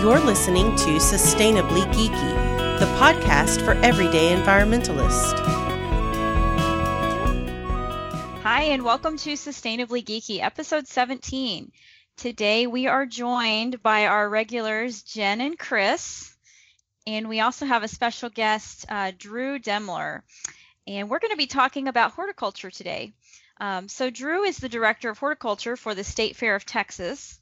You're listening to Sustainably Geeky, the podcast for everyday environmentalists. Hi, and welcome to Sustainably Geeky, episode 17. Today we are joined by our regulars, Jen and Chris, and we also have a special guest, uh, Drew Demler. And we're going to be talking about horticulture today. Um, so, Drew is the director of horticulture for the State Fair of Texas.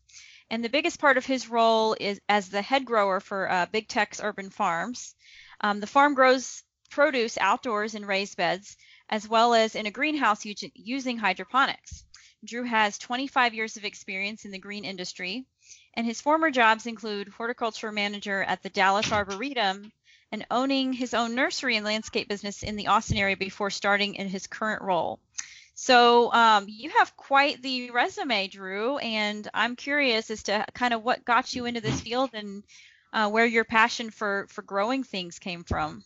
And the biggest part of his role is as the head grower for uh, Big Tex Urban Farms. Um, the farm grows produce outdoors in raised beds, as well as in a greenhouse using hydroponics. Drew has 25 years of experience in the green industry, and his former jobs include horticulture manager at the Dallas Arboretum and owning his own nursery and landscape business in the Austin area before starting in his current role. So um, you have quite the resume, Drew, and I'm curious as to kind of what got you into this field and uh, where your passion for for growing things came from.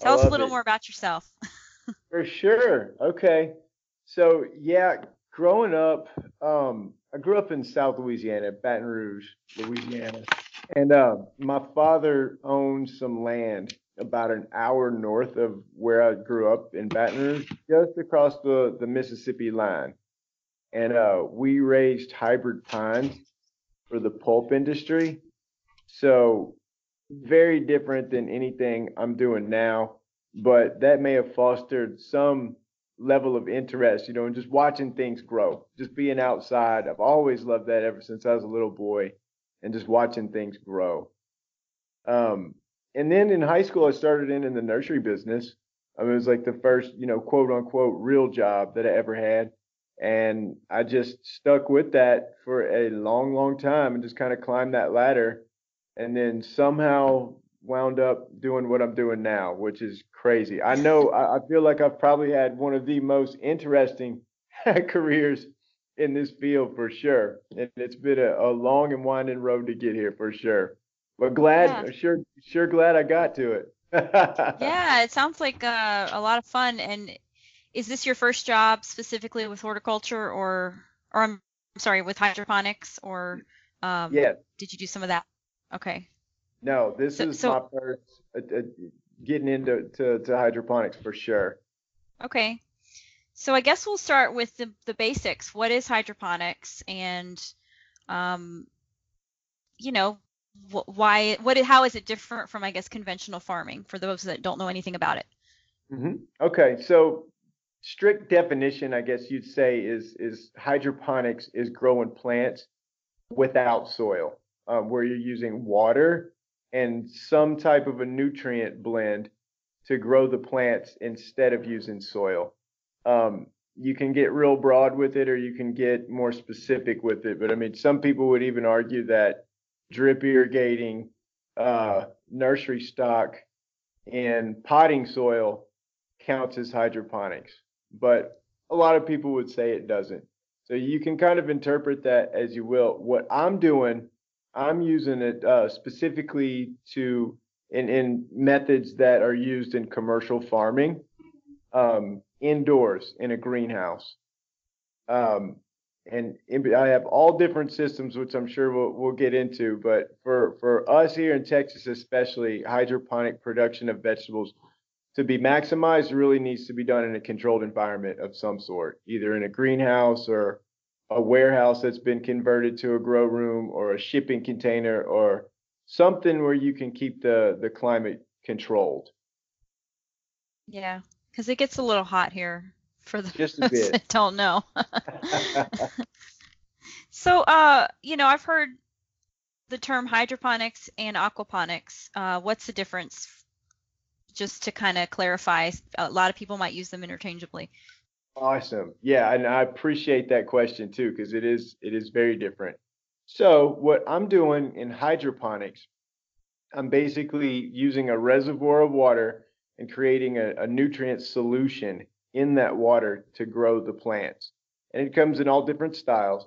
Tell us a little it. more about yourself. For sure. Okay. So yeah, growing up, um, I grew up in South Louisiana, Baton Rouge, Louisiana, and uh, my father owned some land about an hour north of where I grew up in Baton Rouge, just across the, the Mississippi line. And uh, we raised hybrid pines for the pulp industry. So, very different than anything I'm doing now, but that may have fostered some level of interest, you know, and just watching things grow, just being outside. I've always loved that ever since I was a little boy and just watching things grow. Um, and then in high school, I started in in the nursery business. I mean, it was like the first, you know, quote unquote real job that I ever had. And I just stuck with that for a long, long time and just kind of climbed that ladder. And then somehow wound up doing what I'm doing now, which is crazy. I know, I, feel like I've probably had one of the most interesting careers in this field for sure. And it's been a, a long and winding road to get here for sure. But glad, Yeah. sure, sure glad I got to it. yeah, it sounds like uh, a lot of fun. And is this your first job specifically with horticulture, or, or I'm sorry, with hydroponics, or um, Yes. did you do some of that? Okay. No, this So- is so- my first uh, uh, getting into to, to hydroponics for sure. Okay. So I guess we'll start with the, the basics. What is hydroponics and um, you know, why what how is it different from I guess conventional farming for those that don't know anything about it? hmm Okay, so strict definition, I guess you'd say, is is hydroponics is growing plants without soil, um, where you're using water and some type of a nutrient blend to grow the plants instead of using soil. Um, you can get real broad with it, or you can get more specific with it. But I mean, some people would even argue that drip irrigating uh, nursery stock and potting soil counts as hydroponics, but a lot of people would say it doesn't. So you can kind of interpret that as you will. What I'm doing, I'm using it uh, specifically to in, in methods that are used in commercial farming, um, indoors in a greenhouse. Um, and I have all different systems, which I'm sure we'll, we'll get into. But for, for us here in Texas, especially hydroponic production of vegetables, to be maximized really needs to be done in a controlled environment of some sort, either in a greenhouse or a warehouse that's been converted to a grow room or a shipping container or something where you can keep the, the climate controlled. Yeah, because it gets a little hot here for the Just a bit. that don't know. so uh, you know, I've heard the term hydroponics and aquaponics. Uh, what's the difference? Just to kind of clarify, a lot of people might use them interchangeably. Awesome. Yeah, and I appreciate that question too, because it is it is very different. So what I'm doing in hydroponics, I'm basically using a reservoir of water and creating a, a nutrient solution in that water to grow the plants. And it comes in all different styles.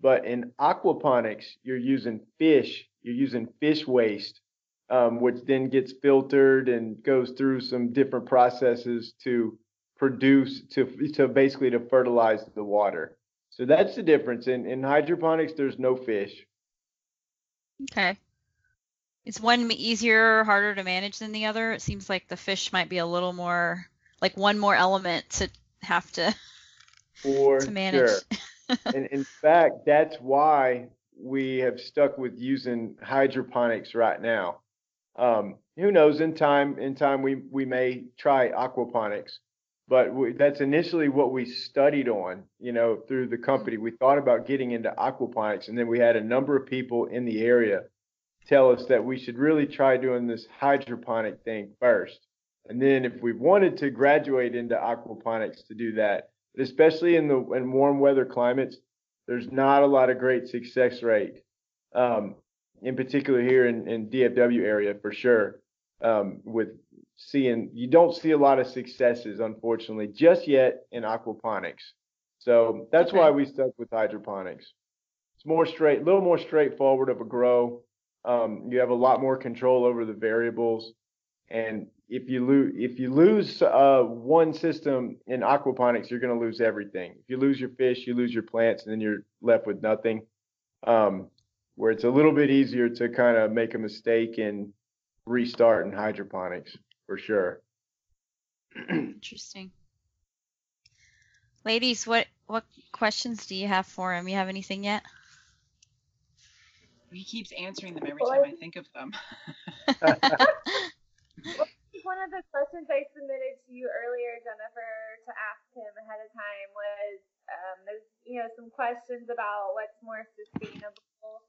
But in aquaponics, you're using fish, you're using fish waste, um, which then gets filtered and goes through some different processes to produce to to basically to fertilize the water. So that's the difference. In in hydroponics, there's no fish. Okay. Is one easier or harder to manage than the other? It seems like the fish might be a little more like one more element to have to For to manage. sure. and in fact, that's why we have stuck with using hydroponics right now. Um, who knows? In time, in time, we we may try aquaponics, but we, that's initially what we studied on. You know, through the company, we thought about getting into aquaponics, and then we had a number of people in the area tell us that we should really try doing this hydroponic thing first, and then if we wanted to graduate into aquaponics to do that, but especially in the in warm weather climates, there's not a lot of great success rate. Um, in particular here in, in DFW area for sure. Um, with seeing, you don't see a lot of successes, unfortunately, just yet in aquaponics. So that's Okay. why we stuck with hydroponics. It's more straight, a little more straightforward of a grow. Um, you have a lot more control over the variables, and if you lose if you lose uh, one system in aquaponics, you're going to lose everything. If you lose your fish, you lose your plants, and then you're left with nothing. Um, where it's a little bit easier to kind of make a mistake and restart in hydroponics for sure. Interesting. Ladies, what what questions do you have for him? You have anything yet? He keeps answering them every time I- I think of them. One of the questions I submitted to you earlier, Jennifer, to ask him ahead of time was um, there's you know some questions about what's more sustainable.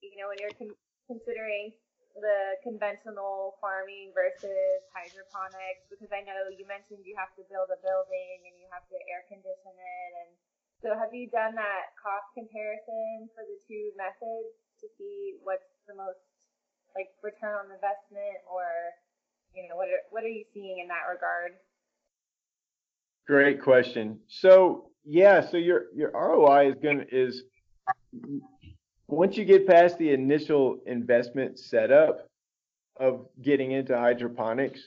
You know, when you're con- considering the conventional farming versus hydroponics, because I know you mentioned you have to build a building and you have to air condition it, and so have you done that cost comparison for the two methods to see what's the most like return on investment or you know what are, what are you seeing in that regard Great question. So yeah, so your your ROI is gonna is once you get past the initial investment setup of getting into hydroponics,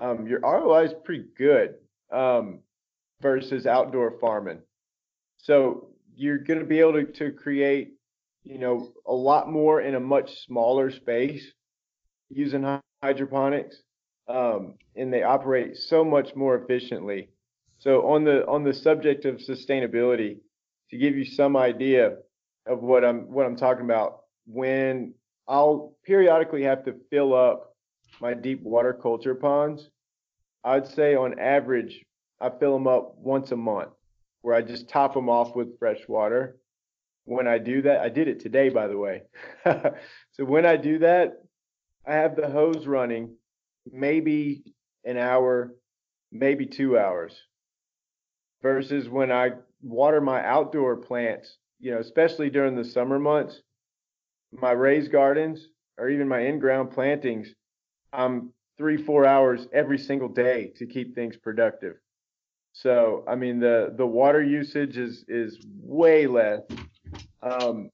um, your ROI is pretty good um, versus outdoor farming. So you're going to be able to, to create, you know, a lot more in a much smaller space using hydroponics, um, and they operate so much more efficiently. So on the on the subject of sustainability, to give you some idea of what I'm what I'm talking about, when I'll periodically have to fill up my deep water culture ponds, I'd say on average I fill them up once a month, where I just top them off with fresh water. When I do that, I did it today, by the way. so when I do that, I have the hose running maybe an hour, maybe two hours versus when I water my outdoor plants, you know, especially during the summer months, my raised gardens or even my in-ground plantings, I'm three, four hours every single day to keep things productive. So, I mean, the, the water usage is, is way less. Um,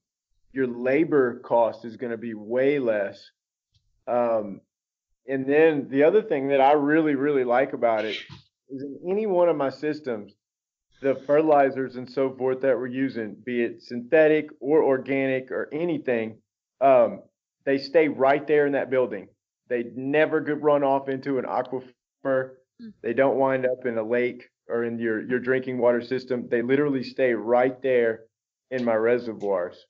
your labor cost is going to be way less. Um, and then the other thing that I really, really like about it is in any one of my systems, the fertilizers and so forth that we're using, be it synthetic or organic or anything, um, they stay right there in that building. They never get run off into an aquifer. Mm. They don't wind up in a lake or in your, your drinking water system. They literally stay right there in my reservoirs.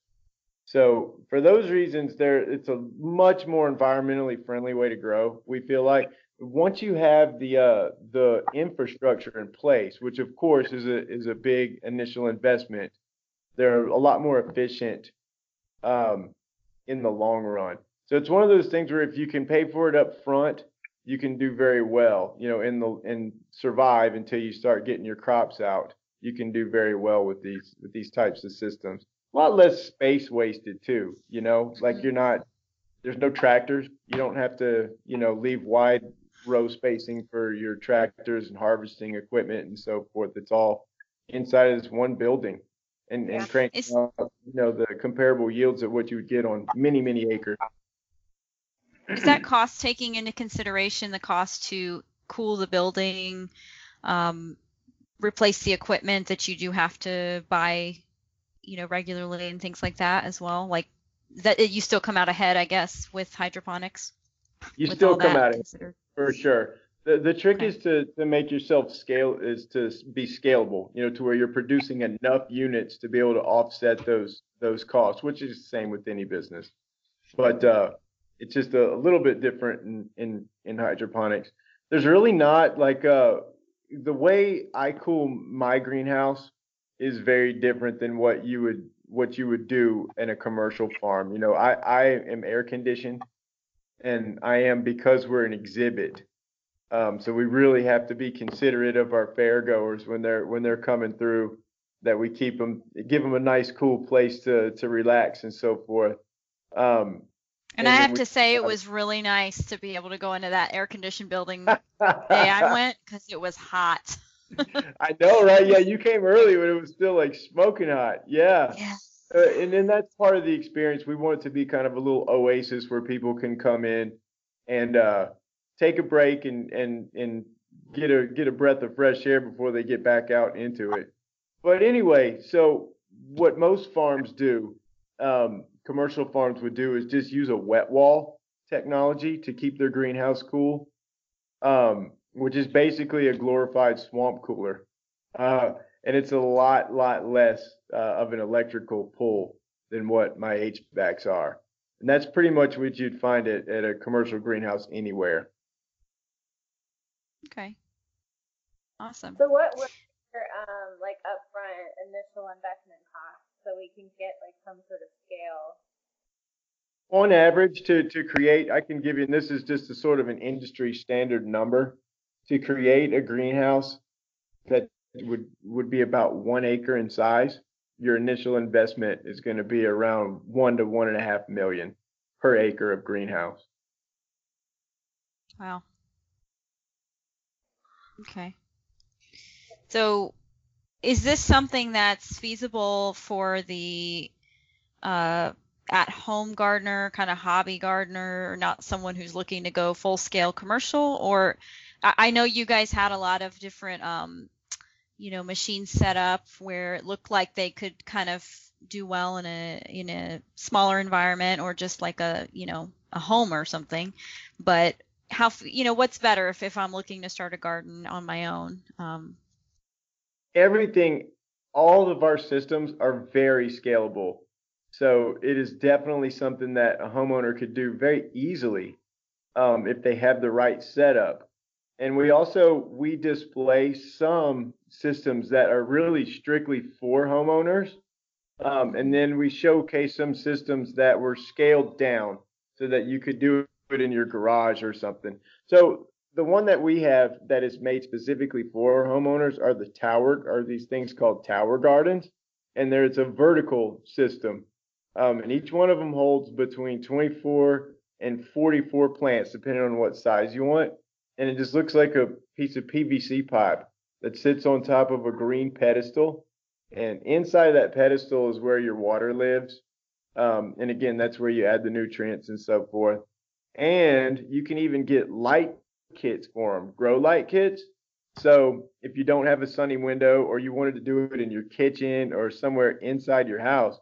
So for those reasons, there it's a much more environmentally friendly way to grow. We feel like once you have the uh, the infrastructure in place, which of course is a is a big initial investment, they're a lot more efficient um, in the long run. So it's one of those things where if you can pay for it up front, you can do very well. You know, in the and survive until you start getting your crops out. You can do very well with these with these types of systems. A lot less space wasted too. You know, like you're not there's no tractors. You don't have to, you know, leave wide row spacing for your tractors and harvesting equipment and so forth. It's all inside of this one building and, and Yeah. It's- out, you know, the comparable yields of what you would get on many, many acres. Is that cost taking into consideration the cost to cool the building, um, replace the equipment that you do have to buy, you know, regularly and things like that as well? Like that you still come out ahead, I guess, with hydroponics. You with still come out. For sure. The the trick Okay. is to to make yourself scale is to be scalable, you know, to where you're producing enough units to be able to offset those those costs, which is the same with any business. But uh it's just a, a little bit different in, in in hydroponics. There's really not like uh the way I cool my greenhouse is very different than what you would what you would do in a commercial farm. You know, I I am air conditioned and I am because we're an exhibit. Um, so we really have to be considerate of our fair goers when they're when they're coming through. That we keep them, give them a nice, cool place to to relax and so forth. Um, And And I have we- to say, it was really nice to be able to go into that air conditioned building the day I went because it was hot. I know, right? Yeah, you came early when it was still like smoking hot. Yeah. Yes. Uh, and then that's part of the experience. We want it to be kind of a little oasis where people can come in and uh, take a break and and and get a get a breath of fresh air before they get back out into it. But anyway, so what most farms do, um, commercial farms would do, is just use a wet wall technology to keep their greenhouse cool, um, which is basically a glorified swamp cooler. Uh, and it's a lot, lot less uh, of an electrical pull than what my HVACs are. And that's pretty much what you'd find at, at a commercial greenhouse anywhere. Okay. Awesome. So what was your um like upfront initial investment cost so we can get like some sort of scale? On average, to, to create, I can give you, and this is just a sort of an industry standard number, to create a greenhouse that would, would be about one acre in size, your initial investment is going to be around one to one and a half million per acre of greenhouse. Wow. Okay. So, is this something that's feasible for the uh, at-home gardener, kind of hobby gardener, or not someone who's looking to go full-scale commercial? Or I, know you guys had a lot of different, um, you know, machines set up where it looked like they could kind of do well in a in a smaller environment or just like a you know a home or something. But how you know what's better if, if I'm looking to start a garden on my own? Um, everything, all of our systems are very scalable. So it is definitely something that a homeowner could do very easily um, if they have the right setup. And we also we display some systems that are really strictly for homeowners, um, and then we showcase some systems that were scaled down so that you could do it in your garage or something. So the one that we have that is made specifically for homeowners are the tower, are these things called tower gardens, and there's a vertical system, um, and each one of them holds between 24 and 44 plants, depending on what size you want, and it just looks like a piece of PVC pipe that sits on top of a green pedestal, and inside that pedestal is where your water lives, um, and again, that's where you add the nutrients and so forth, and you can even get light kits for them, grow light kits. So if you don't have a sunny window or you wanted to do it in your kitchen or somewhere inside your house,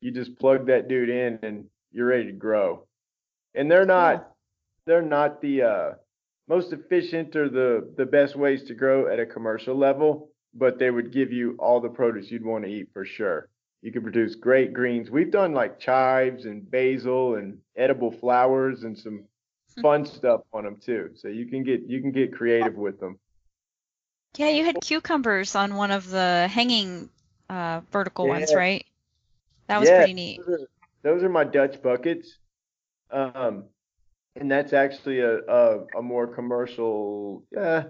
you just plug that dude in and you're ready to grow. And they're not they're not the uh, most efficient or the the best ways to grow at a commercial level, but they would give you all the produce you'd want to eat for sure. You can produce great greens. We've done like chives and basil and edible flowers and some fun stuff on them too. So you can get you can get creative with them. yeah, you had cucumbers on one of the hanging uh, vertical ones, right? That was Yeah, pretty neat. Those are, those are my Dutch buckets. Um, and that's actually a, a, a more commercial, yeah,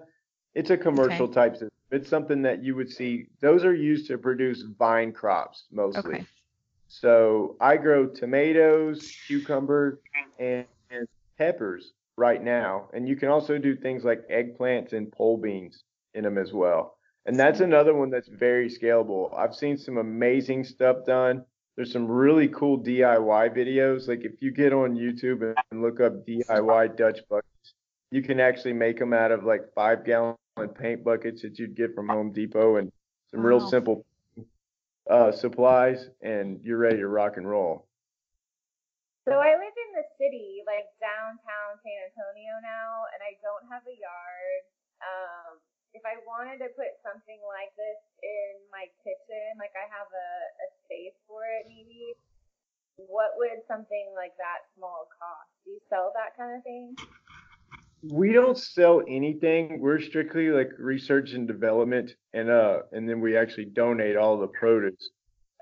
it's a commercial type system. It's something that you would see. Those are used to produce vine crops mostly. Okay. So I grow tomatoes, cucumbers, and, and peppers right now. And you can also do things like eggplants and pole beans in them as well. And that's another one that's very scalable. I've seen some amazing stuff done. There's some really cool DIY videos. Like if you get on YouTube and- look up DIY Dutch buckets, you can actually make them out of like five gallon paint buckets that you'd get from Home Depot and some real Wow. simple uh, supplies, and you're ready to rock and roll. So I live in the city, like downtown San Antonio now, and I don't have a yard. Um, if I wanted to put something like this in my kitchen, like I have a, a space for it maybe, what would something like that small cost? Do you sell that kind of thing? We don't sell anything. We're strictly like research and development, and uh, and then we actually donate all the produce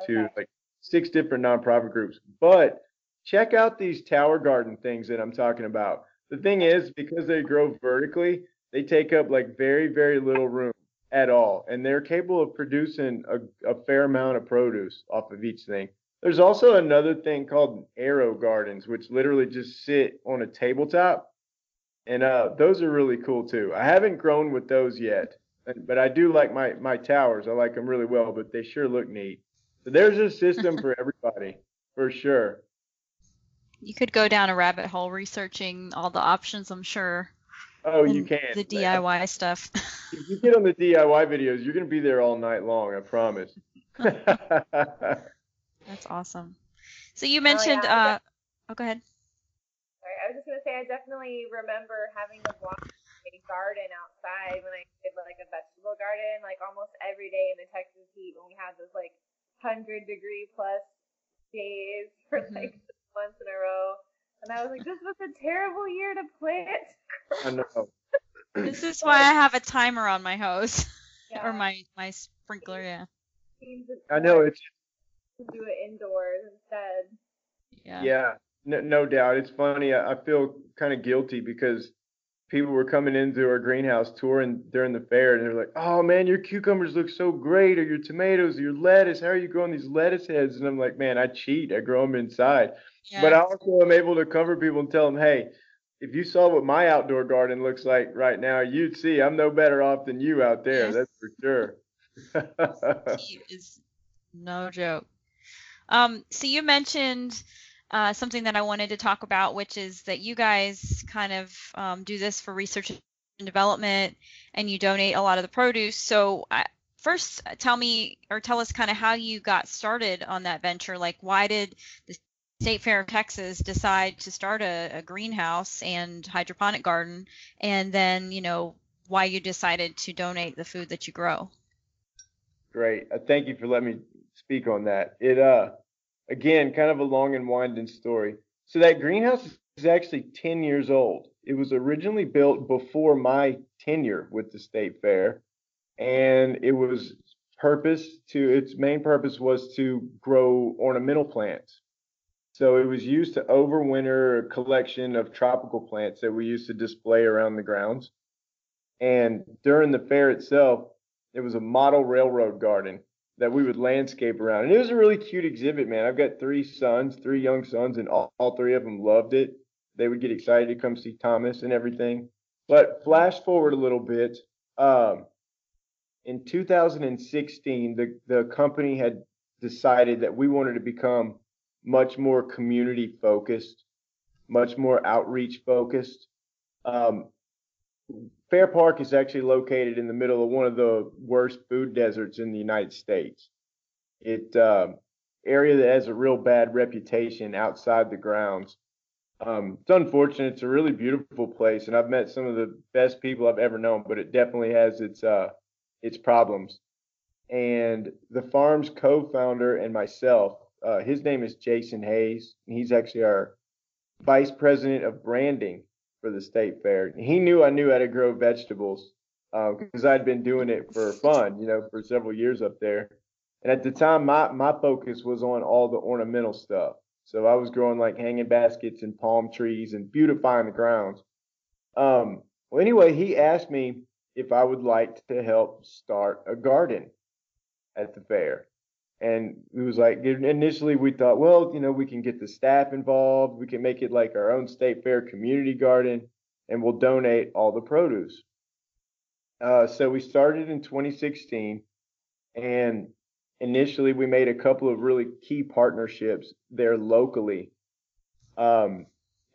to like six different nonprofit groups. But check out these tower garden things that I'm talking about. The thing is, because they grow vertically, they take up like very, very little room at all, and they're capable of producing a, a fair amount of produce off of each thing. There's also another thing called AeroGardens, which literally just sit on a tabletop, and uh, those are really cool too. I haven't grown with those yet, but- but I do like my my towers. I like them really well, but they sure look neat. So there's a system for everybody, for sure. You could go down a rabbit hole researching all the options, I'm sure. Oh, you and can. The DIY stuff. If you get on the DIY videos, you're gonna be there all night long. I promise. That's awesome. So you mentioned, yeah, I uh, oh, go ahead. Sorry, I was just gonna say I definitely remember having to walk a garden outside when I did like a vegetable garden, like almost every day in the Texas heat when we had those like hundred degree plus days for Mhm. like months in a row. And I was like, this was a terrible year to plant. I know. This is why I have a timer on my hose Yeah, or my my sprinkler. Yeah. I know better it's to do it indoors instead. Yeah. yeah, no, no doubt. It's funny. I, I feel kind of guilty because people were coming into our greenhouse touring during the fair, and they're like, "Oh man, your cucumbers look so great, or your tomatoes, or your lettuce. How are you growing these lettuce heads?" And I'm like, "Man, I cheat. I grow them inside." Yeah. But I also am able to cover people and tell them, "Hey." If you saw what my outdoor garden looks like right now, you'd see I'm no better off than you out there. Yeah. That's for sure. is no joke. Um, so you mentioned uh, something that I wanted to talk about, which is that you guys kind of um, do this for research and development, and you donate a lot of the produce. So uh, first, uh, tell me or tell us kind of how you got started on that venture. Like, why did the State Fair of Texas decide to start a, a greenhouse and hydroponic garden, and then you know why you decided to donate the food that you grow? Great. Uh, thank you for letting me speak on that. It uh again kind of a long and winding story. So that greenhouse is actually 10 years old. It was originally built before my tenure with the state fair and it was purpose to its main purpose was to grow ornamental plants. So it was used to overwinter a collection of tropical plants that we used to display around the grounds. And during the fair itself, it was a model railroad garden that we would landscape around. And it was a really cute exhibit, man. I've got three sons, three young sons, and all, all three of them loved it. They would get excited to come see Thomas and everything. But flash forward a little bit. Um, in 2016, the, the company had decided that we wanted to become much more community focused, much more outreach focused. Um, Fair Park is actually located in the middle of one of the worst food deserts in the United States. It uh, area that has a real bad reputation outside the grounds. Um, it's unfortunate. It's a really beautiful place, and I've met some of the best people I've ever known. But it definitely has its uh, its problems. And the farm's co-founder and myself, uh, his name is Jason Hayes, and he's actually our vice president of branding for the state fair. He knew I knew how to grow vegetables because I'd been doing it for fun, you know, for several years up there. And at the time, my my focus was on all the ornamental stuff. So I was growing like hanging baskets and palm trees and beautifying the grounds. Um, well, anyway, he asked me if I would like to help start a garden at the fair. And it was like initially we thought, well, you know, we can get the staff involved, we can make it like our own state fair community garden, and we'll donate all the produce. Uh, so we started in 2016, and initially we made a couple of really key partnerships there locally um,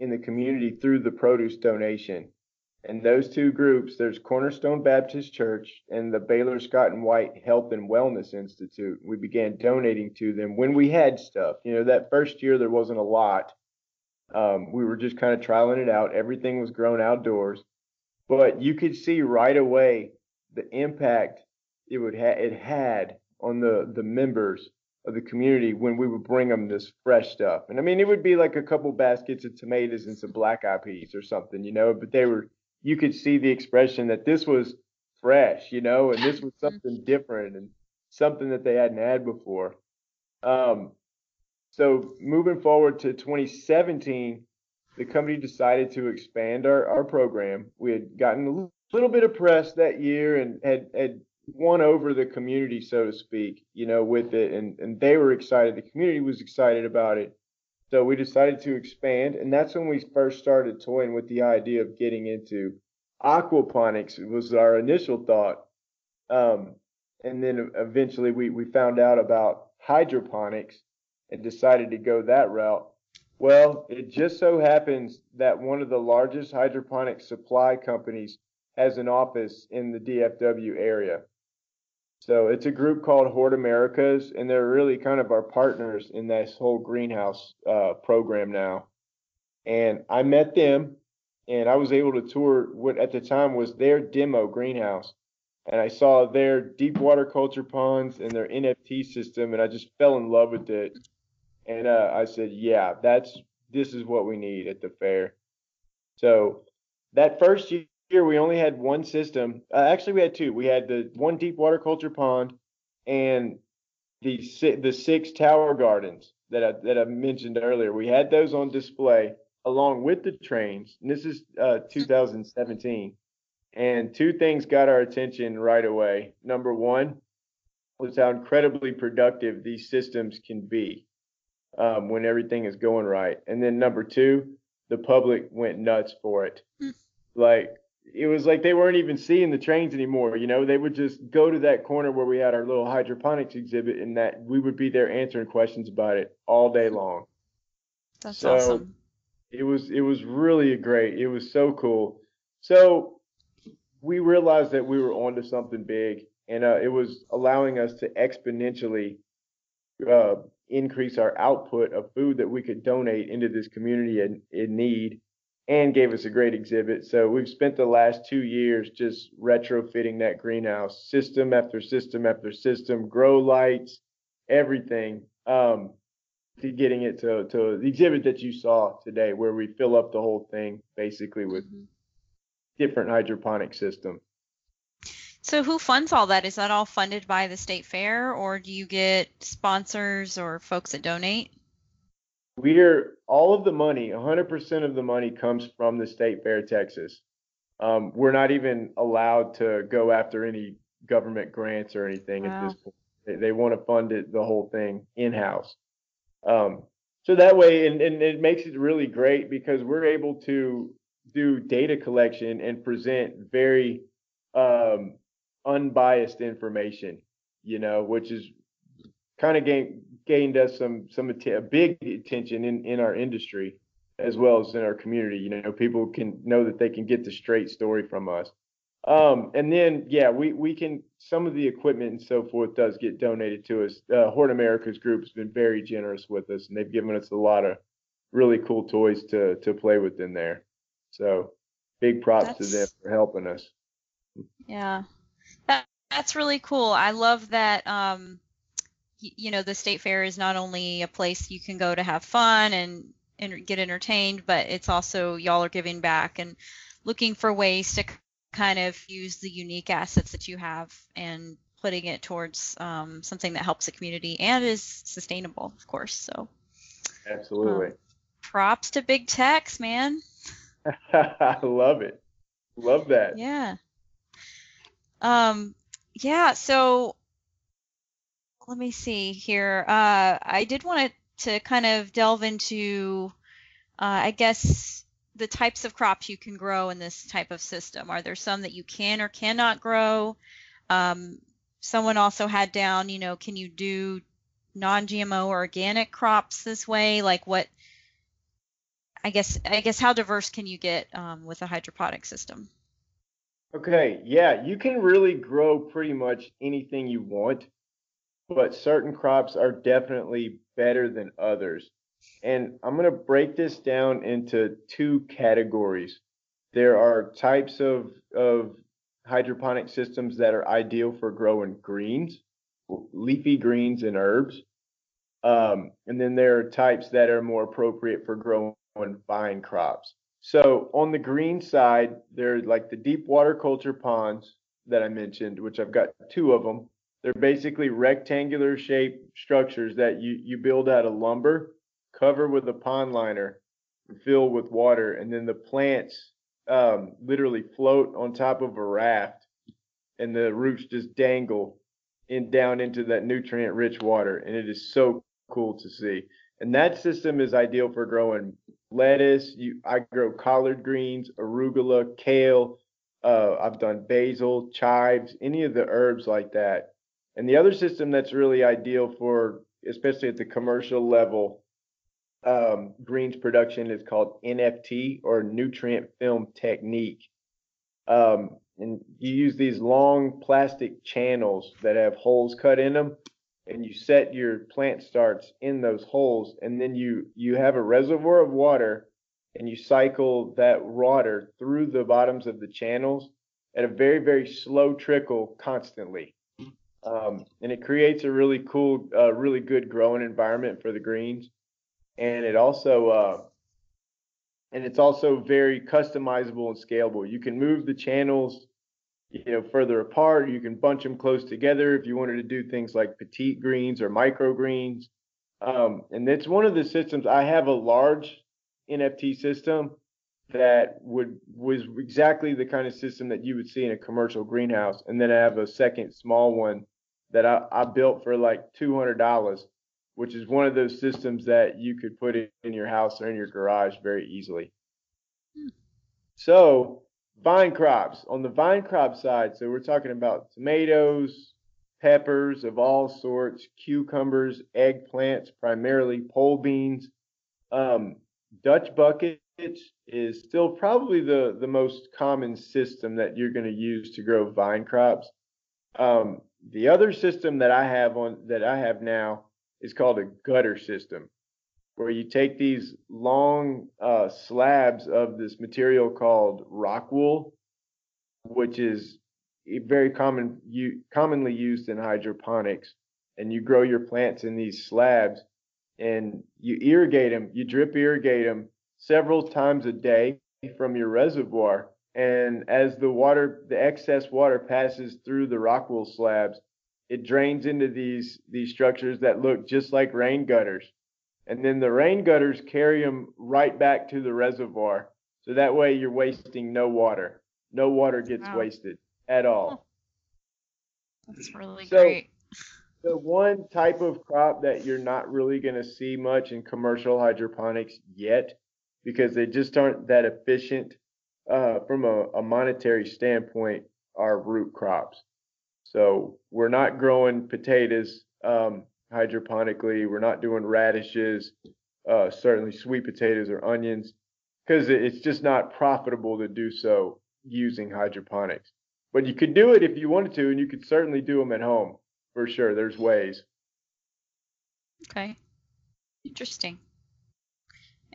in the community through the produce donation. And those two groups, there's Cornerstone Baptist Church and the Baylor Scott and White Health and Wellness Institute. We began donating to them when we had stuff. You know, that first year there wasn't a lot. Um, we were just kind of trialing it out. Everything was grown outdoors, but you could see right away the impact it would ha- it had on the the members of the community when we would bring them this fresh stuff. And I mean, it would be like a couple baskets of tomatoes and some black eyed peas or something, you know. But they were you could see the expression that this was fresh, you know, and this was something different and something that they hadn't had before. Um, so moving forward to 2017, the company decided to expand our, our program. We had gotten a little bit of press that year and had, had won over the community, so to speak, you know, with it. And, and they were excited. The community was excited about it. So we decided to expand. And that's when we first started toying with the idea of getting into aquaponics was our initial thought. Um, and then eventually we, we found out about hydroponics and decided to go that route. Well, it just so happens that one of the largest hydroponic supply companies has an office in the DFW area. So it's a group called Hort Americas, and they're really kind of our partners in this whole greenhouse uh, program now. And I met them, and I was able to tour what at the time was their demo greenhouse and I saw their deep water culture ponds and their NFT system, and I just fell in love with it. And uh, I said, "Yeah, that's this is what we need at the fair." So that first year, we only had one system. Uh, actually, we had two. We had the one deep water culture pond and the the six tower gardens that I that I mentioned earlier. We had those on display along with the trains. And this is uh, 2017. And two things got our attention right away. Number one was how incredibly productive these systems can be um, when everything is going right. And then number two, the public went nuts for it. Mm. Like it was like they weren't even seeing the trains anymore. You know, they would just go to that corner where we had our little hydroponics exhibit, and that we would be there answering questions about it all day long. That's so awesome. It was it was really great. It was so cool. So we realized that we were onto something big, and uh, it was allowing us to exponentially uh, increase our output of food that we could donate into this community in, in need and gave us a great exhibit. So we've spent the last two years just retrofitting that greenhouse system after system after system, grow lights, everything, um, to getting it to, to the exhibit that you saw today, where we fill up the whole thing basically with mm-hmm different hydroponic system. So who funds all that? Is that all funded by the state fair or do you get sponsors or folks that donate? We're all of the money, 100% of the money comes from the state fair, Texas. Um, we're not even allowed to go after any government grants or anything wow. at this point. They, they want to fund it, the whole thing in house. Um, so that way, and, and it makes it really great because we're able to do data collection and present very um, unbiased information, you know, which is kind of gained gained us some some a big attention in in our industry as well as in our community. You know, people can know that they can get the straight story from us. Um, and then, yeah, we, we can, some of the equipment and so forth does get donated to us. Uh, America's group has been very generous with us and they've given us a lot of really cool toys to, to play with in there. So big props that's, to them for helping us. Yeah, that, that's really cool. I love that. Um, you know, the state fair is not only a place you can go to have fun and, and get entertained, but it's also y'all are giving back and looking for ways to kind of use the unique assets that you have and putting it towards um, something that helps the community and is sustainable, of course. So, absolutely. Um, props to Big Tex, man. I love it. Love that. Yeah. Um, yeah. So let me see here. Uh, I did want to kind of delve into, uh, I guess, the types of crops you can grow in this type of system. Are there some that you can or cannot grow? Um, someone also had down, you know, can you do non-GMO or organic crops this way? Like what I guess I guess how diverse can you get um, with a hydroponic system? Okay, yeah, you can really grow pretty much anything you want, but certain crops are definitely better than others. And I'm going to break this down into two categories. There are types of, of hydroponic systems that are ideal for growing greens, leafy greens and herbs. Um, and then there are types that are more appropriate for growing vine crops. So on the green side, there's like the deep water culture ponds that I mentioned, which I've got two of them. They're basically rectangular shaped structures that you, you build out of lumber, cover with a pond liner, and fill with water, and then the plants um, literally float on top of a raft, and the roots just dangle in down into that nutrient rich water, and it is so cool to see. And that system is ideal for growing lettuce. You, I grow collard greens, arugula, kale. Uh, I've done basil, chives, any of the herbs like that. And the other system that's really ideal for, especially at the commercial level, um, greens production is called NFT or nutrient film technique. Um, and you use these long plastic channels that have holes cut in them and you set your plant starts in those holes and then you you have a reservoir of water and you cycle that water through the bottoms of the channels at a very very slow trickle constantly um, and it creates a really cool uh, really good growing environment for the greens. And it also uh, and it's also very customizable and scalable. You can move the channels you know further apart. You can bunch them close together if you wanted to do things like petite greens or microgreens um, and it's one of the systems i have a large nft system that would was exactly the kind of system that you would see in a commercial greenhouse. And then i have a second small one that i, I built for like $200 which is one of those systems that you could put in your house or in your garage very easily hmm. so vine crops. On the vine crop side, so we're talking about tomatoes, peppers of all sorts, cucumbers, eggplants, primarily pole beans. Um, Dutch buckets is still probably the, the most common system that you're going to use to grow vine crops. Um, the other system that I have on that I have now is called a gutter system where you take these long uh, slabs of this material called rock wool, which is very common, you, commonly used in hydroponics, and you grow your plants in these slabs, and you irrigate them, you drip irrigate them several times a day from your reservoir. And as the water, the excess water passes through the rock wool slabs, it drains into these these structures that look just like rain gutters and then the rain gutters carry them right back to the reservoir. So that way you're wasting no water. No water gets wow. wasted at all. That's really so, great. The one type of crop that you're not really going to see much in commercial hydroponics yet, because they just aren't that efficient uh, from a, a monetary standpoint, are root crops. So we're not growing potatoes um, hydroponically. We're not doing radishes, uh, certainly sweet potatoes or onions, because it's just not profitable to do so using hydroponics. But you could do it if you wanted to, and you could certainly do them at home for sure. There's ways. Okay. Interesting.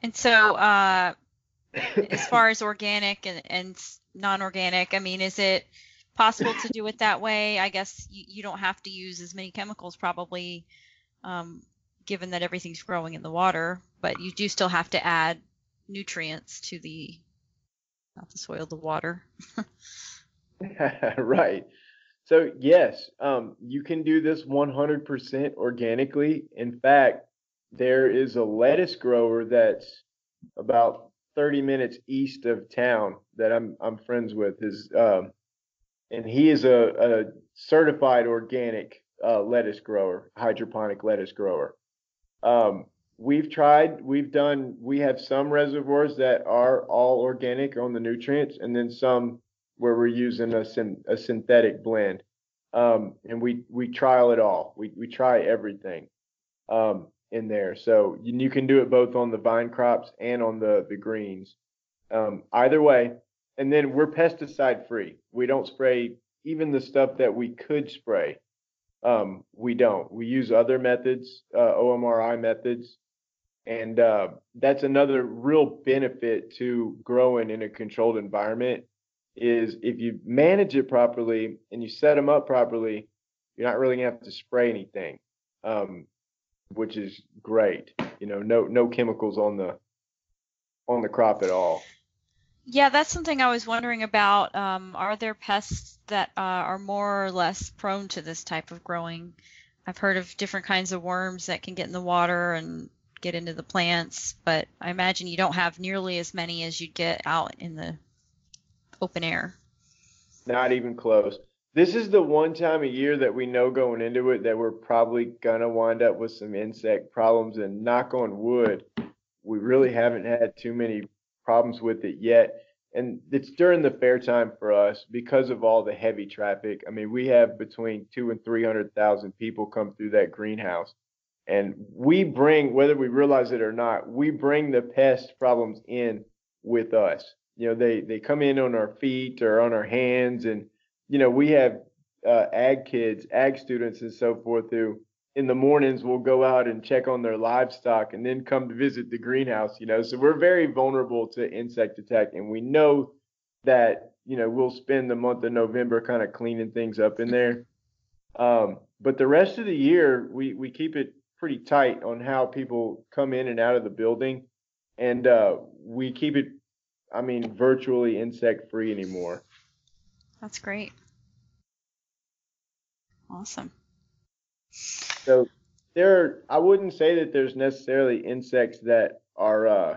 And so, uh, as far as organic and, and non-organic, I mean, is it possible to do it that way? I guess you, you don't have to use as many chemicals probably um, given that everything's growing in the water, but you do still have to add nutrients to the not the soil, the water. right. So yes, um, you can do this 100% organically. In fact, there is a lettuce grower that's about 30 minutes east of town that I'm I'm friends with. Is um, and he is a, a certified organic uh, lettuce grower, hydroponic lettuce grower. Um, we've tried, we've done, we have some reservoirs that are all organic on the nutrients, and then some where we're using a, a synthetic blend. Um, and we we trial it all. We we try everything um, in there. So you, you, can do it both on the vine crops and on the the greens. Um, either way, and then we're pesticide free. We don't spray even the stuff that we could spray. Um, we don't. We use other methods, uh, OMRI methods, And uh, that's another real benefit to growing in a controlled environment is if you manage it properly and you set them up properly, you're not really gonna have to spray anything, um, which is great. You know, no no chemicals on the on the crop at all. Yeah, that's something I was wondering about. Um, are there pests that uh, are more or less prone to this type of growing? I've heard of different kinds of worms that can get in the water and get into the plants, but I imagine you don't have nearly as many as you'd get out in the open air. Not even close. This is the one time a year that we know going into it that we're probably gonna wind up with some insect problems and knock on wood, we really haven't had too many problems with it yet. And it's during the fair time for us because of all the heavy traffic. I mean, we have between two and 300,000 people come through that greenhouse. And we bring, whether we realize it or not, we bring the pest problems in with us. You know, they, they come in on our feet or on our hands. And, you know, we have uh, ag kids, ag students, and so forth who in the mornings will go out and check on their livestock and then come to visit the greenhouse, you know. So we're very vulnerable to insect attack and we know that, you know, we'll spend the month of November kind of cleaning things up in there. Um, but the rest of the year we we keep it pretty tight on how people come in and out of the building and uh, we keep it I mean virtually insect free anymore. That's great. Awesome. So there, I wouldn't say that there's necessarily insects that are uh,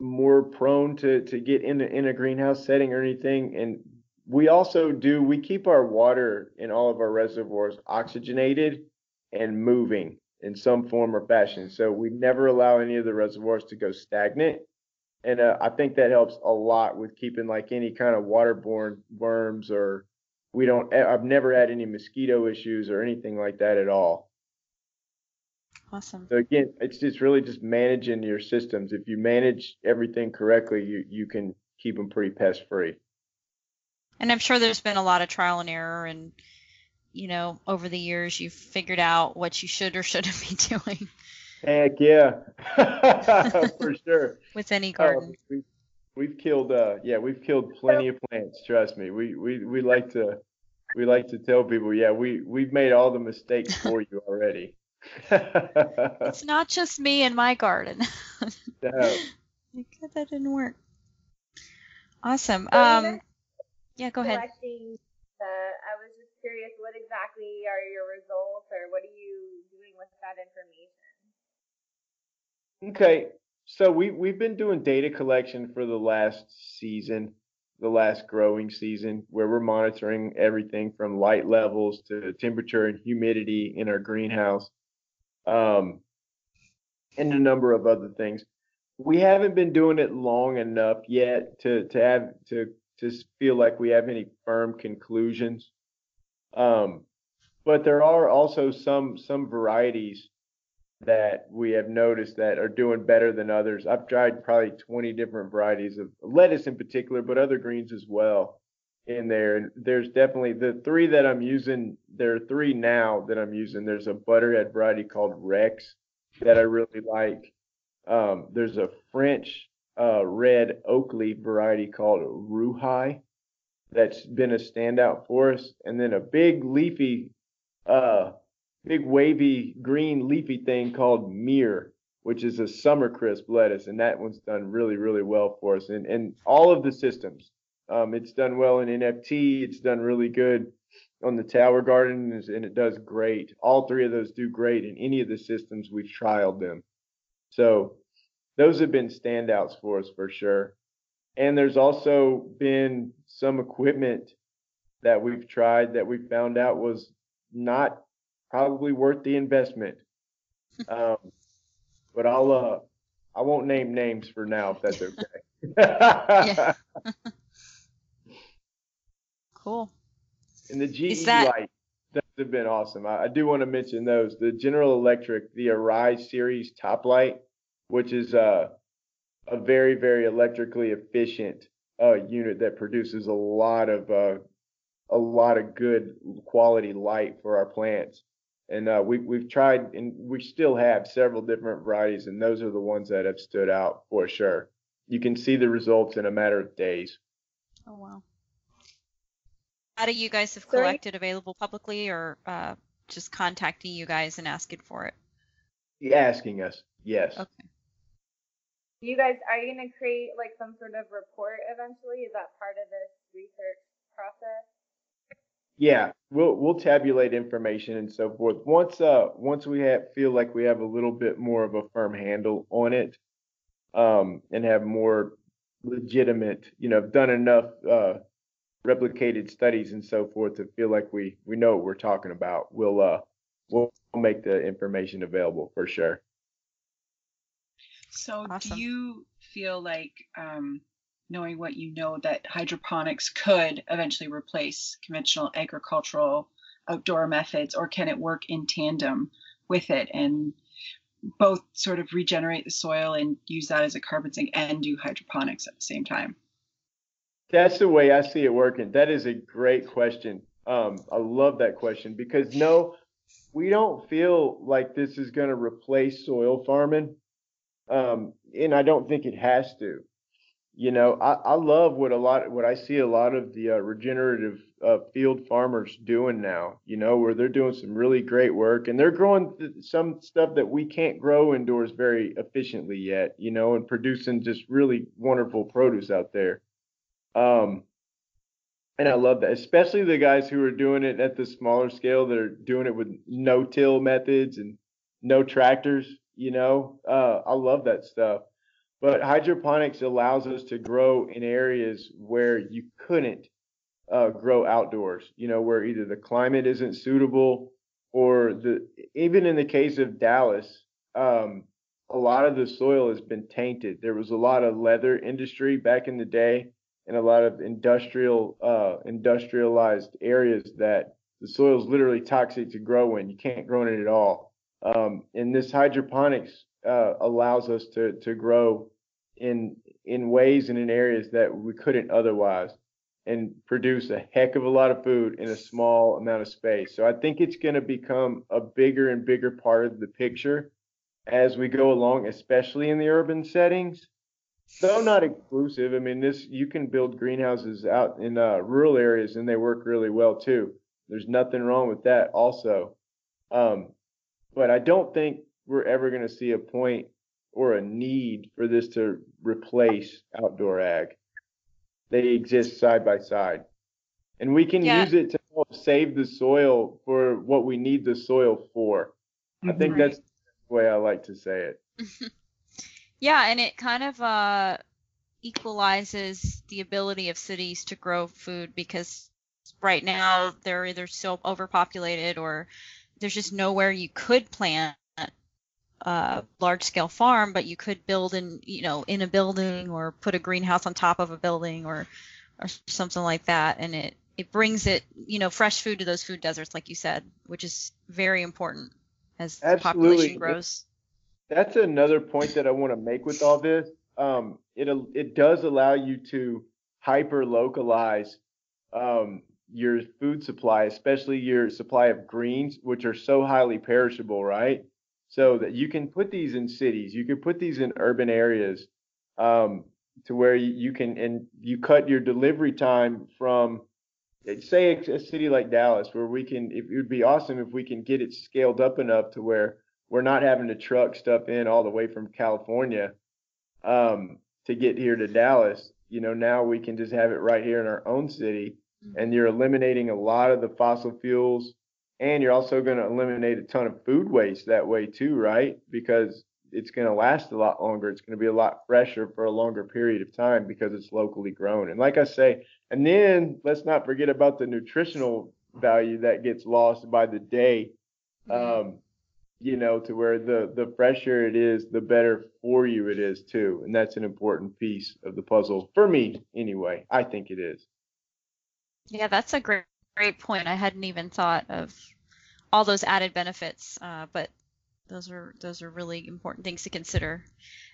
more prone to to get in in a greenhouse setting or anything. And we also do we keep our water in all of our reservoirs oxygenated and moving in some form or fashion. So we never allow any of the reservoirs to go stagnant. And uh, I think that helps a lot with keeping like any kind of waterborne worms or we don't i've never had any mosquito issues or anything like that at all. Awesome. So again it's just really just managing your systems. If you manage everything correctly you you can keep them pretty pest free and i'm sure there's been a lot of trial and error and you know over the years you've figured out what you should or shouldn't be doing heck yeah for sure with any garden uh, We've killed, uh, yeah, we've killed plenty of plants. Trust me. We we we like to we like to tell people, yeah, we we've made all the mistakes for you already. it's not just me and my garden. no. that didn't work. Awesome. Um, yeah, go ahead. Collecting the, I was just curious, what exactly are your results, or what are you doing with that information? Okay, so we we've been doing data collection for the last season, the last growing season, where we're monitoring everything from light levels to temperature and humidity in our greenhouse, um, and a number of other things. We haven't been doing it long enough yet to to have to to feel like we have any firm conclusions. Um, but there are also some some varieties that we have noticed that are doing better than others. I've tried probably 20 different varieties of lettuce in particular, but other greens as well in there. And there's definitely the three that I'm using. There are three now that I'm using. There's a butterhead variety called Rex that I really like. Um, there's a French uh, red oak leaf variety called Rouxai that's been a standout for us. And then a big leafy uh, big wavy green leafy thing called Muir, which is a summer crisp lettuce, and that one's done really, really well for us. And and all of the systems, um, it's done well in NFT. It's done really good on the tower garden, and it does great. All three of those do great in any of the systems we've trialed them. So those have been standouts for us for sure. And there's also been some equipment that we've tried that we found out was not probably worth the investment. Um, but I'll uh, I won't name names for now if that's okay. cool. And the GE that... light those have been awesome. I, I do want to mention those. The General Electric, the Arize series top light, which is uh, a very very electrically efficient uh, unit that produces a lot of uh, a lot of good quality light for our plants And uh, we we've tried, and we still have several different varieties, and those are the ones that have stood out for sure. You can see the results in a matter of days. Oh wow. How do you guys have collected available publicly, or uh, just contacting you guys and asking for it? Asking us, yes. Okay. You guys, are you going to create like some sort of report eventually? Is that part of this research process? Yeah, we'll we'll tabulate information and so forth. Once uh once we have feel like we have a little bit more of a firm handle on it, um, and have more legitimate, you know, done enough uh replicated studies and so forth to feel like we we know what we're talking about, we'll uh we'll make the information available for sure. So, Awesome. do you feel like, um, knowing what you know, that hydroponics could eventually replace conventional agricultural outdoor methods, or can it work in tandem with it and both sort of regenerate the soil and use that as a carbon sink and do hydroponics at the same time? That's the way I see it working. That is a great question. Um, I love that question because no, we don't feel like this is going to replace soil farming. Um, and I don't think it has to. You know, I, I love what a lot, what I see a lot of the uh, regenerative uh, field farmers doing now, you know, where they're doing some really great work and they're growing th- some stuff that we can't grow indoors very efficiently yet, you know, and producing just really wonderful produce out there. Um, and I love that, especially the guys who are doing it at the smaller scale that are doing it with no till methods and no tractors, you know. Uh, I love that stuff. But hydroponics allows us to grow in areas where you couldn't uh, grow outdoors, you know, where either the climate isn't suitable or the even in the case of Dallas, um, a lot of the soil has been tainted. There was a lot of leather industry back in the day and a lot of industrial uh, industrialized areas that the soil is literally toxic to grow in. You can't grow in it at all. Um, and this hydroponics uh, allows us to to grow in in ways and in areas that we couldn't otherwise and produce a heck of a lot of food in a small amount of space. So I think it's going to become a bigger and bigger part of the picture as we go along, especially in the urban settings. Though not exclusive. I mean, this you can build greenhouses out in uh, rural areas and they work really well too. There's nothing wrong with that also. Um, but I don't think we're ever going to see a point or a need for this to replace outdoor ag. They exist side by side. And we can Yeah. use it to help save the soil for what we need the soil for. I think Right. that's the way I like to say it. Yeah, and it kind of uh, equalizes the ability of cities to grow food because right now they're either so overpopulated or there's just nowhere you could plant a large scale farm, but you could build in, you know, in a building or put a greenhouse on top of a building or or something like that, and it it brings it, you know, fresh food to those food deserts, like you said, which is very important as the population grows. That's another point that I want to make with all this. Um, it it does allow you to hyper localize um, your food supply, especially your supply of greens, which are so highly perishable, right? So that you can put these in cities, you can put these in urban areas, um, to where you, you can and you cut your delivery time from, eh, say, a, a city like Dallas, where we can. It, it would be awesome if we can get it scaled up enough to where we're not having to truck stuff in all the way from California um, to get here to Dallas. You know, now we can just have it right here in our own city, and you're eliminating a lot of the fossil fuels, and you're also going to eliminate a ton of food waste that way too, right? Because it's going to last a lot longer. It's going to be a lot fresher for a longer period of time because it's locally grown. And like I say, and then let's not forget about the nutritional value that gets lost by the day um, you know, to where the the fresher it is, the better for you it is too, and that's an important piece of the puzzle for me, anyway. I think it is. Yeah, that's a great great point. I hadn't even thought of all those added benefits, uh, but those are those are really important things to consider.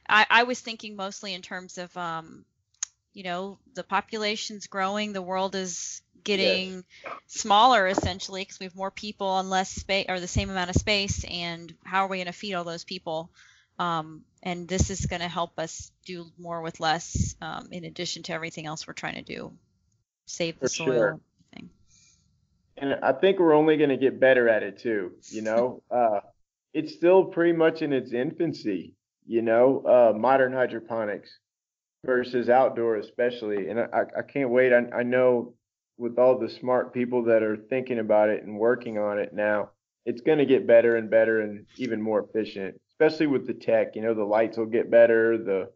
I, I was thinking mostly in terms of, um, you know, the population's growing, the world is getting smaller essentially because we have more people on less space or the same amount of space and how are we going to feed all those people um, and this is going to help us do more with less um, in addition to everything else we're trying to do save the For soil sure. And I think we're only going to get better at it too. You know, uh, it's still pretty much in its infancy. You know, uh, modern hydroponics versus outdoor, especially. And I, I can't wait. I, I know with all the smart people that are thinking about it and working on it now, it's going to get better and better and even more efficient. Especially with the tech. You know, the lights will get better, the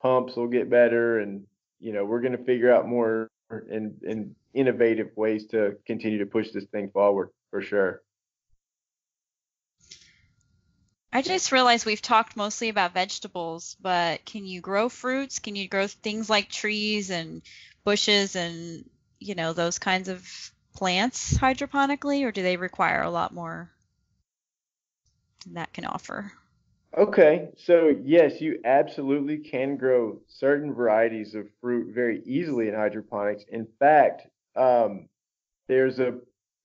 pumps will get better, and you know, we're going to figure out more and and innovative ways to continue to push this thing forward for sure. I just realized we've talked mostly about vegetables, but can you grow fruits? Can you grow things like trees and bushes and you know those kinds of plants hydroponically, or do they require a lot more than that can offer? Okay, so yes, you absolutely can grow certain varieties of fruit very easily in hydroponics. In fact, um, there's a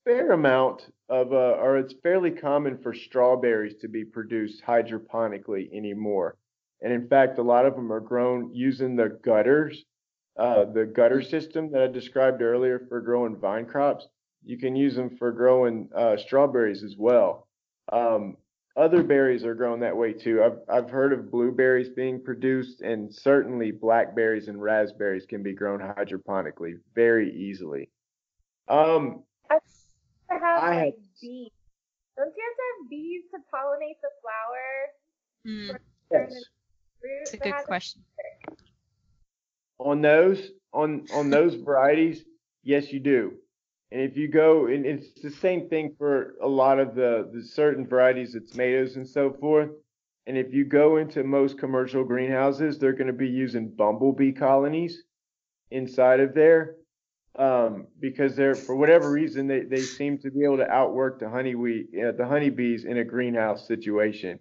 fair amount of, uh, or it's fairly common for strawberries to be produced hydroponically anymore. And in fact, a lot of them are grown using the gutters, uh, the gutter system that I described earlier for growing vine crops. You can use them for growing uh, strawberries as well. Um, other berries are grown that way too. I've I've heard of blueberries being produced, and certainly blackberries and raspberries can be grown hydroponically very easily. Um, To have I like have- bees. Don't you have to have bees to pollinate the flower Hmm, yes. it's a good question. on those on on those varieties, yes, you do. And if you go, and it's the same thing for a lot of the the certain varieties of tomatoes and so forth. And if you go into most commercial greenhouses, they're going to be using bumblebee colonies inside of there um, because they're for whatever reason they, they seem to be able to outwork the honeywee uh, the honeybees in a greenhouse situation.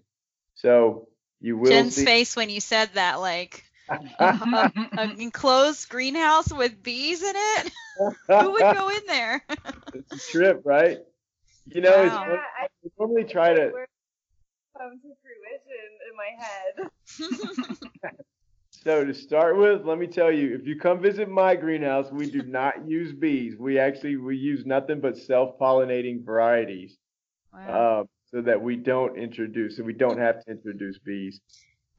So you will Jen's see. face when you said that, like an enclosed greenhouse with bees in it. Who would go in there? it's a trip, right? You know, it's Yeah, I I normally try to come to fruition in my head. So to start with, let me tell you, if you come visit my greenhouse, we do not use bees. We actually we use nothing but self-pollinating varieties, Wow. uh, so that we don't introduce, so we don't have to introduce bees.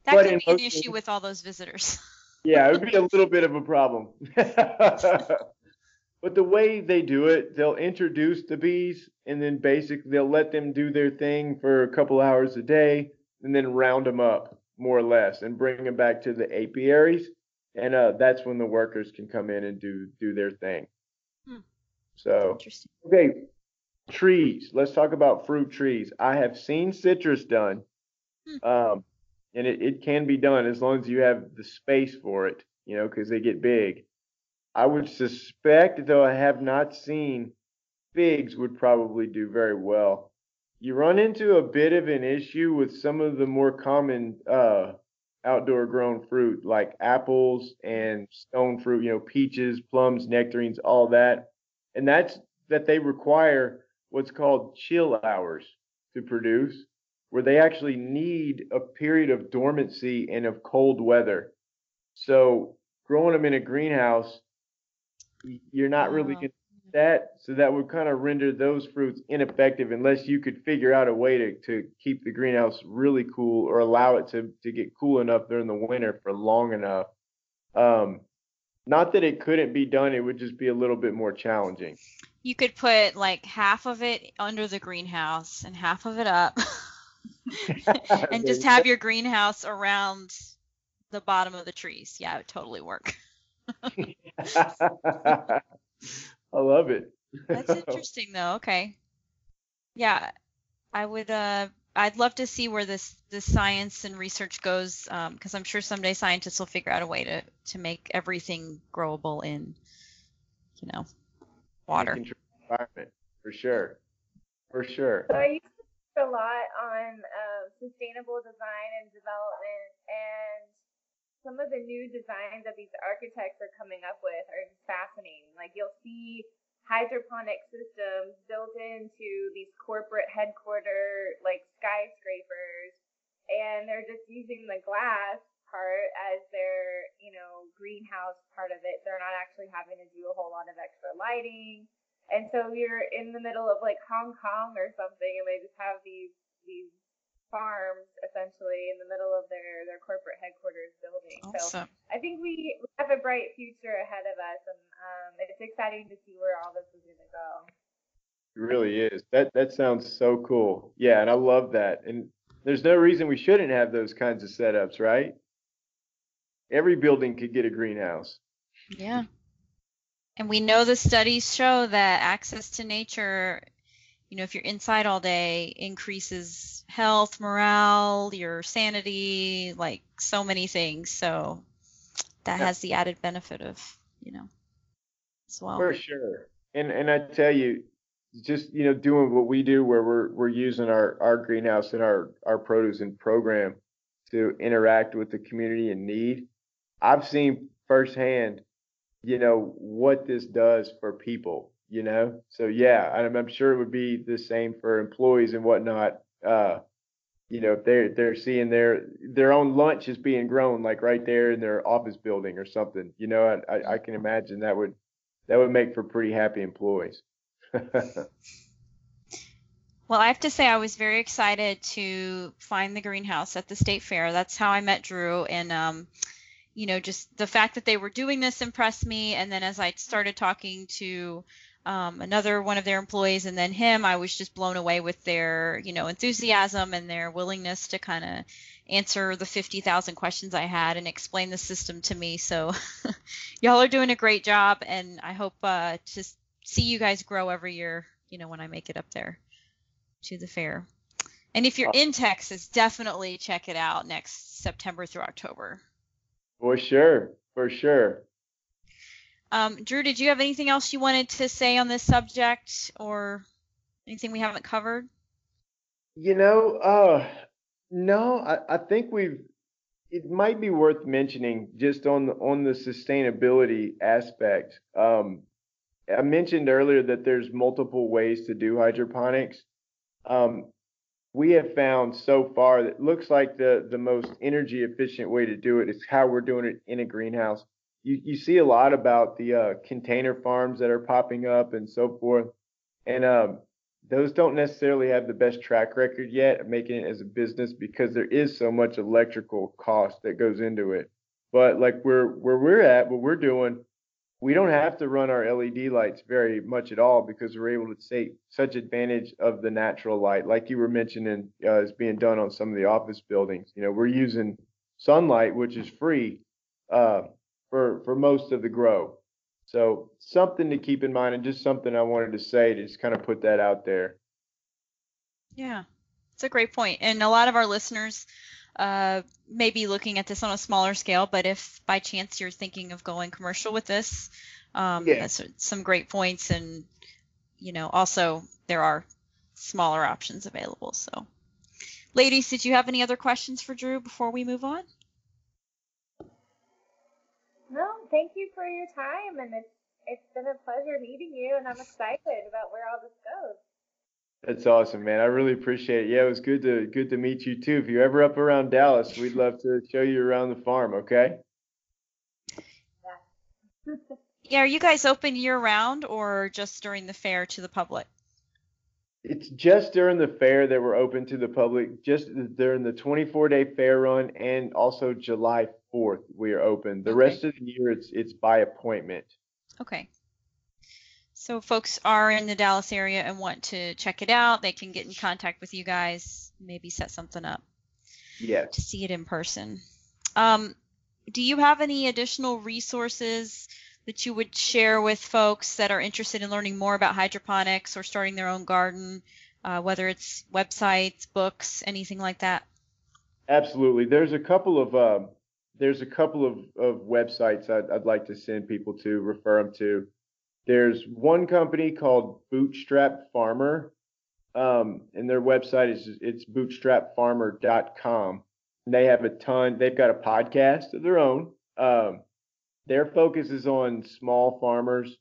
That but could be an issue with all those visitors. Yeah, it would be a little bit of a problem. but the way they do it, they'll introduce the bees, and then basically they'll let them do their thing for a couple hours a day, and then round them up more or less, and bring them back to the apiaries, and uh, that's when the workers can come in and do do their thing. Hmm. So Interesting. Okay, trees. Let's talk about fruit trees. I have seen citrus done, Hmm. um, and it, it can be done as long as you have the space for it, you know, because they get big. I would suspect, though I have not seen, figs would probably do very well. You run into a bit of an issue with some of the more common uh, outdoor grown fruit like apples and stone fruit, you know, peaches, plums, nectarines, all that. And that's that they require what's called chill hours to produce, where they actually need a period of dormancy and of cold weather. So growing them in a greenhouse, you're not really Oh. going to get that. So that would kind of render those fruits ineffective unless you could figure out a way to, to keep the greenhouse really cool or allow it to, to get cool enough during the winter for long enough. Um, not that it couldn't be done, it would just be a little bit more challenging. You could put like half of it under the greenhouse and half of it up, and just have your greenhouse around the bottom of the trees. Yeah, it would totally work. I love it. That's interesting though. Okay. Yeah, I would uh I'd love to see where this this science and research goes because I'm sure someday scientists will figure out a way to to make everything growable in you know water. Environment for sure, for sure. So I used to read a lot on um, sustainable design and development, and some of the new designs that these architects are coming up with are fascinating. Like you'll see hydroponic systems built into these corporate headquarter like skyscrapers and they're just using the glass part as their, you know, greenhouse part of it. They're not actually having to do a whole lot of extra lighting. And so you're in the middle of like Hong Kong or something and they just have these these farms essentially in the middle of their their corporate headquarters building. Awesome. So I think we have a bright future ahead of us, and um, it's exciting to see where all this is going to go. It really is. That that sounds so cool. Yeah, and I love that. And there's no reason we shouldn't have those kinds of setups, right? Every building could get a greenhouse. Yeah. And we know the studies show that access to nature, you know, if you're inside all day, increases health, morale, your sanity, like so many things. So that Yeah. has the added benefit of, you know, as well. For sure. And and I tell you, just you know, doing what we do where we're we're using our our greenhouse and our our produce and program to interact with the community in need. I've seen firsthand, you know, what this does for people, you know. So yeah, I'm, I'm sure it would be the same for employees and whatnot. Uh, you know, if they're they're seeing their their own lunch is being grown like right there in their office building or something, you know, I, I, I can imagine that would that would make for pretty happy employees. Well, I have to say I was very excited to find the greenhouse at the state fair. That's how I met Drew and um you know just the fact that they were doing this impressed me and then as I started talking to um, another one of their employees and then him, I was just blown away with their, you know, enthusiasm and their willingness to kind of answer the 50,000 questions I had and explain the system to me. So y'all are doing a great job and I hope uh, to see you guys grow every year, you know, when I make it up there to the fair. And if you're in Texas, definitely check it out next September through October. For sure, for sure. Um, Drew, did you have anything else you wanted to say on this subject or anything we haven't covered? You know, uh, no, I, I think we've. It might be worth mentioning just on the on the sustainability aspect. Um, I mentioned earlier that there's multiple ways to do hydroponics. Um, we have found so far that looks like the the most energy efficient way to do it is how we're doing it in a greenhouse. You you see a lot about the uh, container farms that are popping up and so forth, and um, those don't necessarily have the best track record yet of making it as a business because there is so much electrical cost that goes into it. But like where where we're at, what we're doing, we don't have to run our LED lights very much at all because we're able to take such advantage of the natural light, like you were mentioning, uh, is being done on some of the office buildings. You know, we're using sunlight, which is free uh, for for most of the grow. So something to keep in mind, and just something I wanted to say to just kind of put that out there. Yeah, it's a great. And a lot of our listeners uh, may be looking at this on a smaller scale, but if by chance you're thinking of going commercial with this, um, Yeah. that's some great points. And, you know, also there are smaller options available. So, ladies, did you have any other questions for Drew before we move on? No, thank you for your time, and it's it's been a pleasure meeting you, and I'm excited about where all this goes. That's awesome, man. I really appreciate it. Yeah, it was good to good to meet you too. If you're ever up around Dallas, we'd love to show you around the farm. Okay. Yeah, are you guys open year round or just during the fair to the public? It's just during the fair that we're open to the public. Just during the 24-day fair run and also July 4th, we are open. The Okay. rest of the year, it's it's by appointment. Okay. So folks are in the Dallas area and want to check it out, they can get in contact with you guys, maybe set something up Yes. to see it in person. Um, do you have any additional resources that you would share with folks that are interested in learning more about hydroponics or starting their own garden, uh, whether it's websites, books, anything like that? Absolutely. There's a couple of uh, there's a couple of, of websites I'd, I'd like to send people to, refer them to. There's one company called Bootstrap Farmer, um, and their website is it's bootstrapfarmer.com. And they have a ton. They've got a podcast of their own. Um, their focus is on small farmers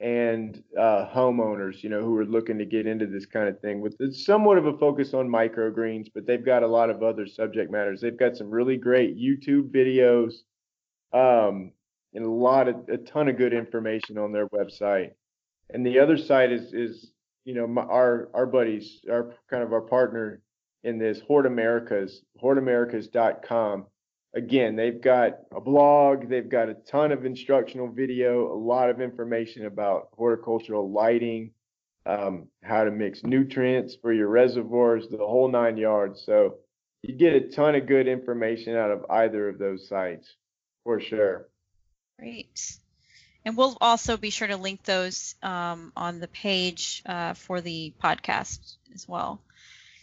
and uh, homeowners, you know, who are looking to get into this kind of thing with somewhat of a focus on microgreens, but they've got a lot of other subject matters. They've got some really great YouTube videos, um, and a lot of a ton of good information on their website. And the other side is is you know my, our our buddies, our kind of our partner in this Hort Americas, hortamericas.com again, they've got a blog, they've got a ton of instructional video, a lot of information about horticultural lighting, um, how to mix nutrients for your reservoirs, the whole nine yards. So you get a ton of good information out of either of those sites for sure. Great. And we'll also be sure to link those um, on the page uh, for the podcast as well.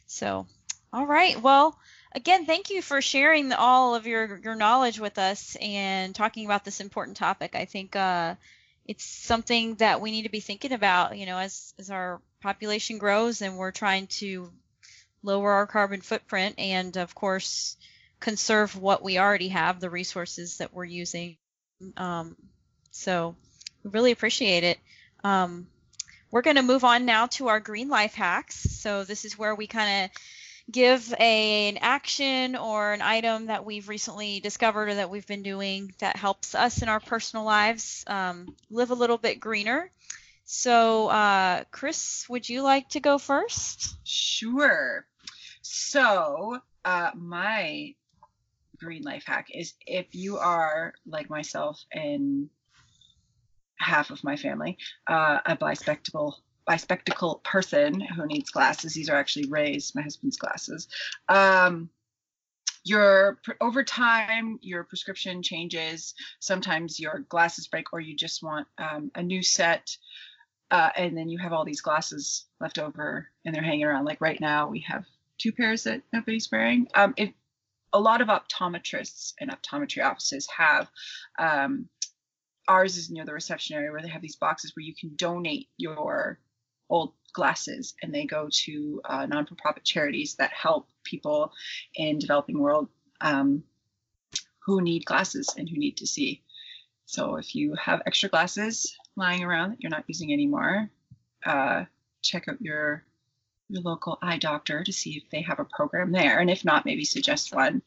So, all right. Well, again, thank you for sharing all of your, your knowledge with us and talking about this important topic. I think uh, it's something that we need to be thinking about, you know, as, as our population grows and we're trying to lower our carbon footprint and, of course, conserve what we already have, the resources that we're using. Um, so we really appreciate it. Um, we're going to move on now to our green life hacks. So this is where we kind of give a, an action or an item that we've recently discovered or that we've been doing that helps us in our personal lives um, live a little bit greener. So, uh, Chris, would you like to go first? Sure. So, uh, my green life hack is if you are like myself and half of my family, uh, a bispectacle bispectacle person who needs glasses. These are actually Ray's, my husband's glasses. Um, your over time your prescription changes sometimes your glasses break or you just want um, a new set uh, and then you have all these glasses left over and they're hanging around like right now we have two pairs that nobody's wearing um, if a lot of optometrists and optometry offices have um, ours is near the reception area where they have these boxes where you can donate your old glasses and they go to uh, non-for-profit charities that help people in developing world um, who need glasses and who need to see. So if you have extra glasses lying around that you're not using anymore uh, check out your your local eye doctor to see if they have a program there and if not maybe suggest one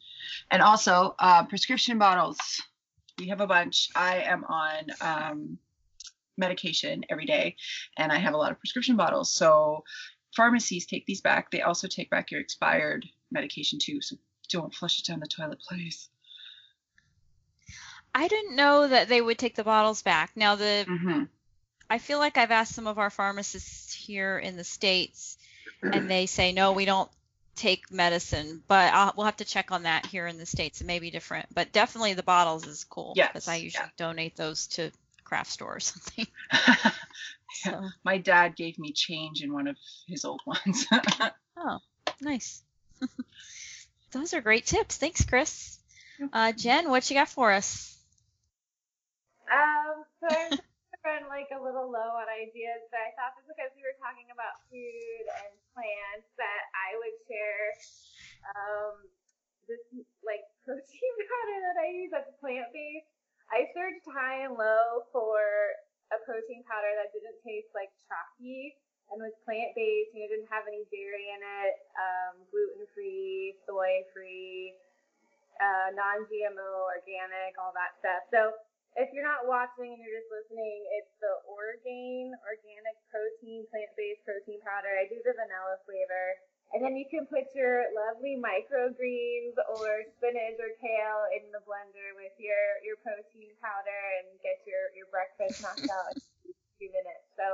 and also uh, prescription bottles we have a bunch i am on um, medication every day and I have a lot of prescription bottles. So pharmacies take these back. They also take back your expired medication too. So don't flush it down the toilet, please. I didn't know that they would take the bottles back. Now the mm-hmm. I feel like I've asked some of our pharmacists here in the states and they say no, we don't take medicine, but I'll, we'll have to check on that here in the states. It may be different, but definitely the bottles is cool because yes, I usually yeah. donate those to craft store or something. so. My dad gave me change in one of his old ones. oh, nice. Those are great tips. Thanks, Chris. Uh, Jen, what you got for us? Um, so Run like a little low on ideas, but I thought that because we were talking about food and plants that I would share um, this like protein powder that I use that's plant based I searched high and low for a protein powder that didn't taste like chalky and was plant based and it didn't have any dairy in it, um, gluten free, soy free, uh, non GMO, organic, all that stuff. So if you're not watching and you're just listening, it's the Orgain organic protein, plant based protein powder. I do the vanilla flavor. And then you can put your lovely microgreens or spinach or kale in the blender with your, your protein powder and get your, your breakfast knocked out in a few minutes. So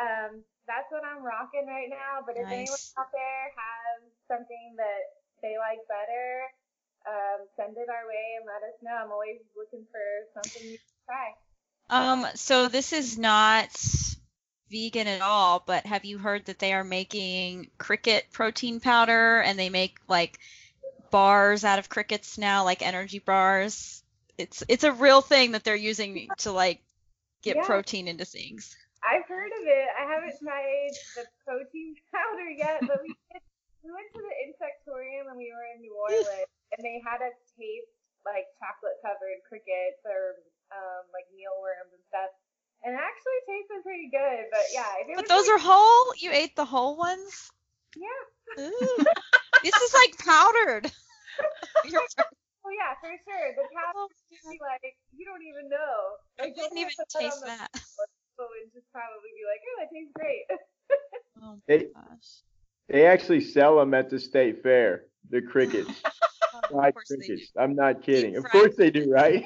um, that's what I'm rocking right now. But if anyone out there has something that they like better, um, send it our way and let us know. I'm always looking for something new to try. Um, so this is not vegan at all, but have you heard that they are making cricket protein powder and they make like bars out of crickets now, like energy bars? It's it's a real thing that they're using to like get yeah. protein into things. I've heard of it. I haven't tried the protein powder yet, but we did, we went to the insectarium when we were in New Orleans, and they had us taste like chocolate covered crickets or um, like mealworms and stuff and it actually tasted pretty good. But yeah, if it But was those like, are whole? You ate the whole ones? yeah. Ooh. this is like powdered. Oh yeah, for sure. The cow oh, be like, you don't even know. I Like, you'll didn't even put that taste the that. So and just probably be like, oh, that tastes great. Oh my They gosh. they actually sell them at the state fair. The crickets, Fried of course they do. I'm not kidding. Of course they do, right?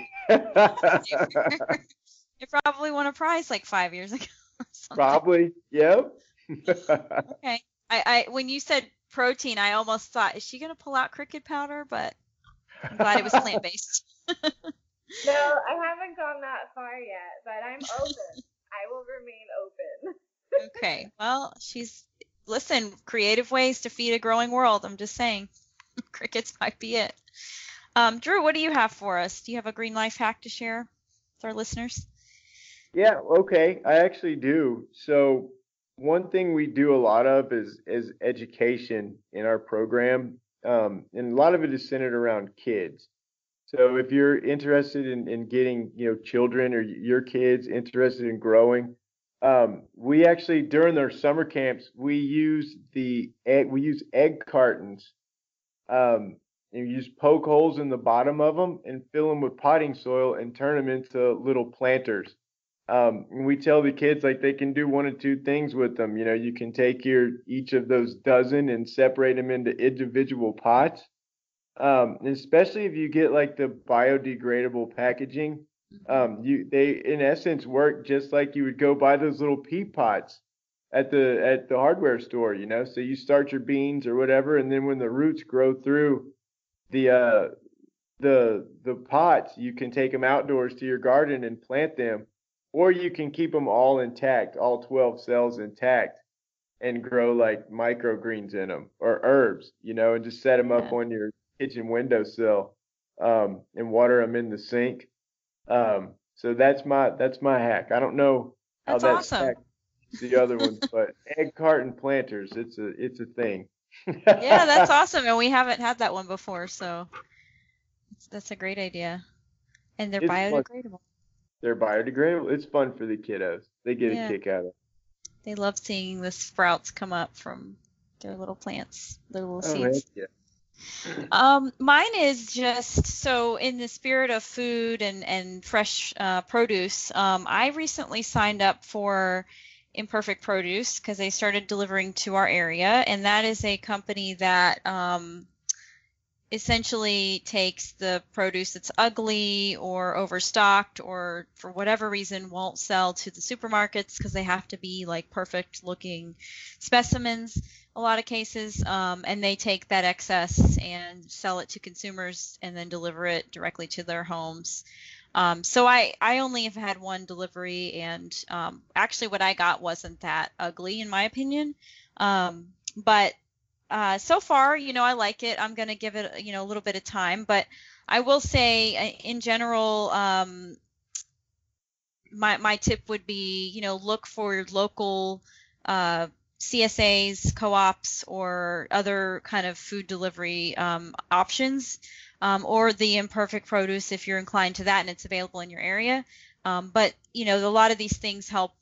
It probably won a prize like five years ago. Probably. Yep. Okay. I, I when you said protein, I almost thought, is she gonna pull out cricket powder? But I'm glad it was plant based. no, I haven't gone that far yet, but I'm open. I will remain open. okay. Well, she's listen, creative ways to feed a growing world. I'm just saying. Crickets might be it. Um, Drew, what do you have for us? Do you have a green life hack to share with our listeners? Yeah, okay. I actually do. So one thing we do a lot of is is education in our program. Um, and a lot of it is centered around kids. So if you're interested in, in getting, you know, children or your kids interested in growing, um, we actually during their summer camps we use the egg we use egg cartons. Um, and you use poke holes in the bottom of them and fill them with potting soil and turn them into little planters. Um, and we tell the kids like they can do one or two things with them. You know, you can take your each of those dozen and separate them into individual pots. Um, especially if you get like the biodegradable packaging, um, you they in essence work just like you would go buy those little peat pots at the at the hardware store. You know, so you start your beans or whatever, and then when the roots grow through the uh, the the pots, you can take them outdoors to your garden and plant them or you can keep them all intact, all 12 cells intact, and grow like microgreens in them or herbs, you know, and just set them up Yeah. on your kitchen windowsill um, and water them in the sink. Um, so that's my that's my hack. I don't know how That's that's awesome. The other ones, but egg carton planters, it's a it's a thing. Yeah, that's awesome, and we haven't had that one before, so that's, that's a great idea. And they're It's fun. biodegradable. They're biodegradable. It's fun for the kiddos. They get Yeah. a kick out of it. They love seeing the sprouts come up from their little plants, their little Oh, seeds. yeah. Um, mine is just so in the spirit of food and and fresh uh, produce. Um, I recently signed up for Imperfect Produce because they started delivering to our area, and that is a company that um, essentially takes the produce that's ugly or overstocked or for whatever reason won't sell to the supermarkets because they have to be like perfect looking specimens a lot of cases um, and they take that excess and sell it to consumers and then deliver it directly to their homes um, so I, I only have had one delivery and um, actually what i got wasn't that ugly in my opinion um, but uh, so far, you know, I like it. I'm going to give it, you know, a little bit of time, but I will say, uh, in general, um, my my tip would be, you know, look for local uh, CSAs, co-ops, or other kind of food delivery um, options, um, or the imperfect produce if you're inclined to that and it's available in your area. Um, but you know, a lot of these things help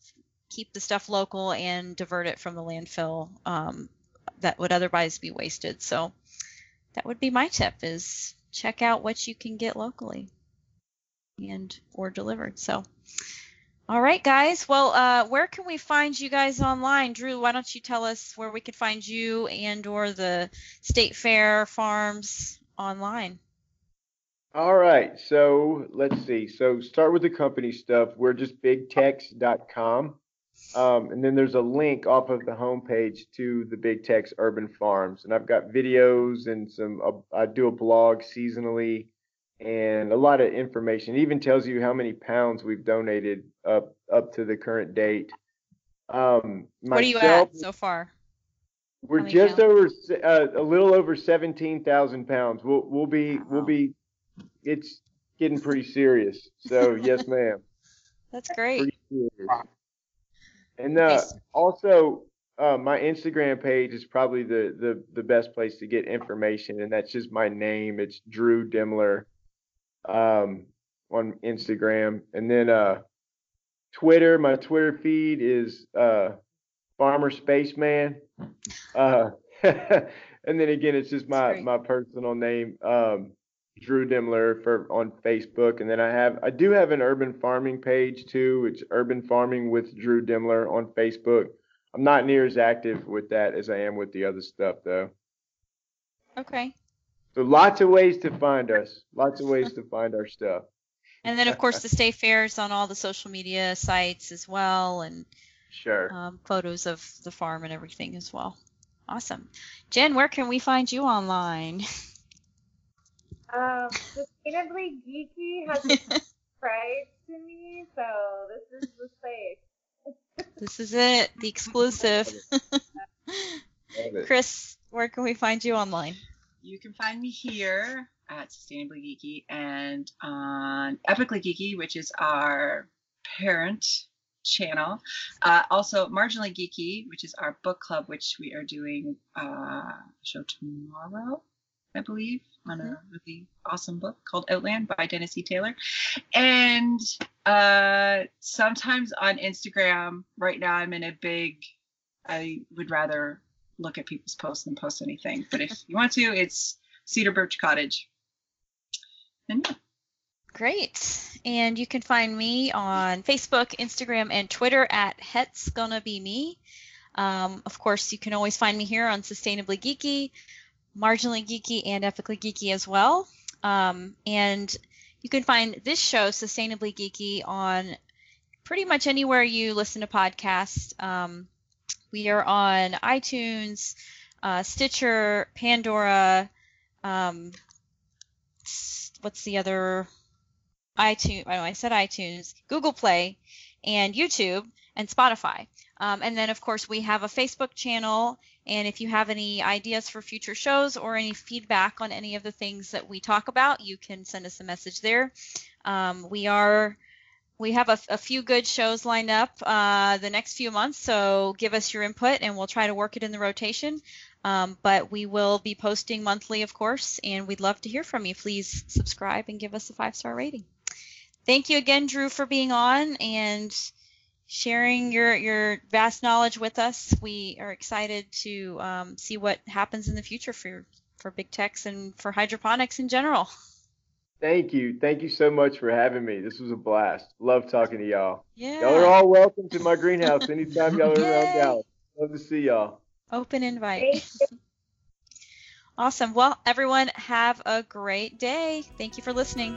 keep the stuff local and divert it from the landfill um, that would otherwise be wasted. So that would be my tip is check out what you can get locally and or delivered. So all right guys, well uh, where can we find you guys online? Drew, why don't you tell us where we can find you and or the State Fair Farms online? All right, so let's see. So start with the company stuff. We're just bigtex.com. Um, and then there's a link off of the homepage to the Big Tex Urban Farms. And I've got videos and some, uh, I do a blog seasonally and a lot of information. It even tells you how many pounds we've donated up, up to the current date. Um, what are you at so far? we're just pounds? over uh, a little over seventeen thousand pounds. We'll we'll be we'll be. It's getting pretty serious. So yes, ma'am. That's great. And uh, Nice. also, uh, my Instagram page is probably the, the the best place to get information, and that's just my name. It's Drew Dimmler um, on Instagram, and then uh, Twitter. My Twitter feed is uh, Farmer Spaceman. Uh, and then again, it's just my my personal name, um, Drew Dimler for on Facebook. And then I have I do have an urban farming page too. It's Urban Farming with Drew Dimler on Facebook. I'm not near as active with that as I am with the other stuff though. Okay. So lots of ways to find us. Lots of ways to find our stuff. And then of course the state fairs on all the social media sites as well, and sure um, photos of the farm and everything as well. Awesome. Jen, where can we find you online? Um, sustainably geeky has subscribed to me, so this is the space. this is it, the exclusive. Chris, where can we find you online? You can find me here at Sustainably Geeky and on Epically Geeky, which is our parent channel. Uh, also, Marginally Geeky, which is our book club, which we are doing uh, show tomorrow, I believe, on a mm-hmm. really awesome book called Outland by Dennis E. Taylor. And uh, sometimes on Instagram, right now I'm in a big, I would rather look at people's posts than post anything. But if you want to, it's Cedar Birch Cottage. And yeah. Great. And you can find me on Facebook, Instagram, and Twitter at Het's Gonna Be Me. Um, of course, you can always find me here on Sustainably Geeky, Marginally Geeky, and Epically Geeky as well. Um, and you can find this show, Sustainably Geeky, on pretty much anywhere you listen to podcasts. Um, we are on iTunes, uh, Stitcher, Pandora. Um, what's the other iTunes, oh, I said iTunes, Google Play, and YouTube and Spotify. Um, and then, of course, we have a Facebook channel. And if you have any ideas for future shows or any feedback on any of the things that we talk about, you can send us a message there. Um, we are we have a, a, few good shows lined up uh, the next few months, so give us your input and we'll try to work it in the rotation. Um, but we will be posting monthly, of course, and we'd love to hear from you. Please subscribe and give us a five star rating thank you again, Drew, for being on and sharing your your vast knowledge with us. We are excited to um, see what happens in the future for for Big Tex and for hydroponics in general. Thank you. Thank you so much for having me. This was a blast. Love talking to y'all. Yeah. Y'all are all welcome to my greenhouse anytime y'all are around Dallas. Love to see y'all. Open invite. awesome. Well, everyone, have a great day. Thank you for listening.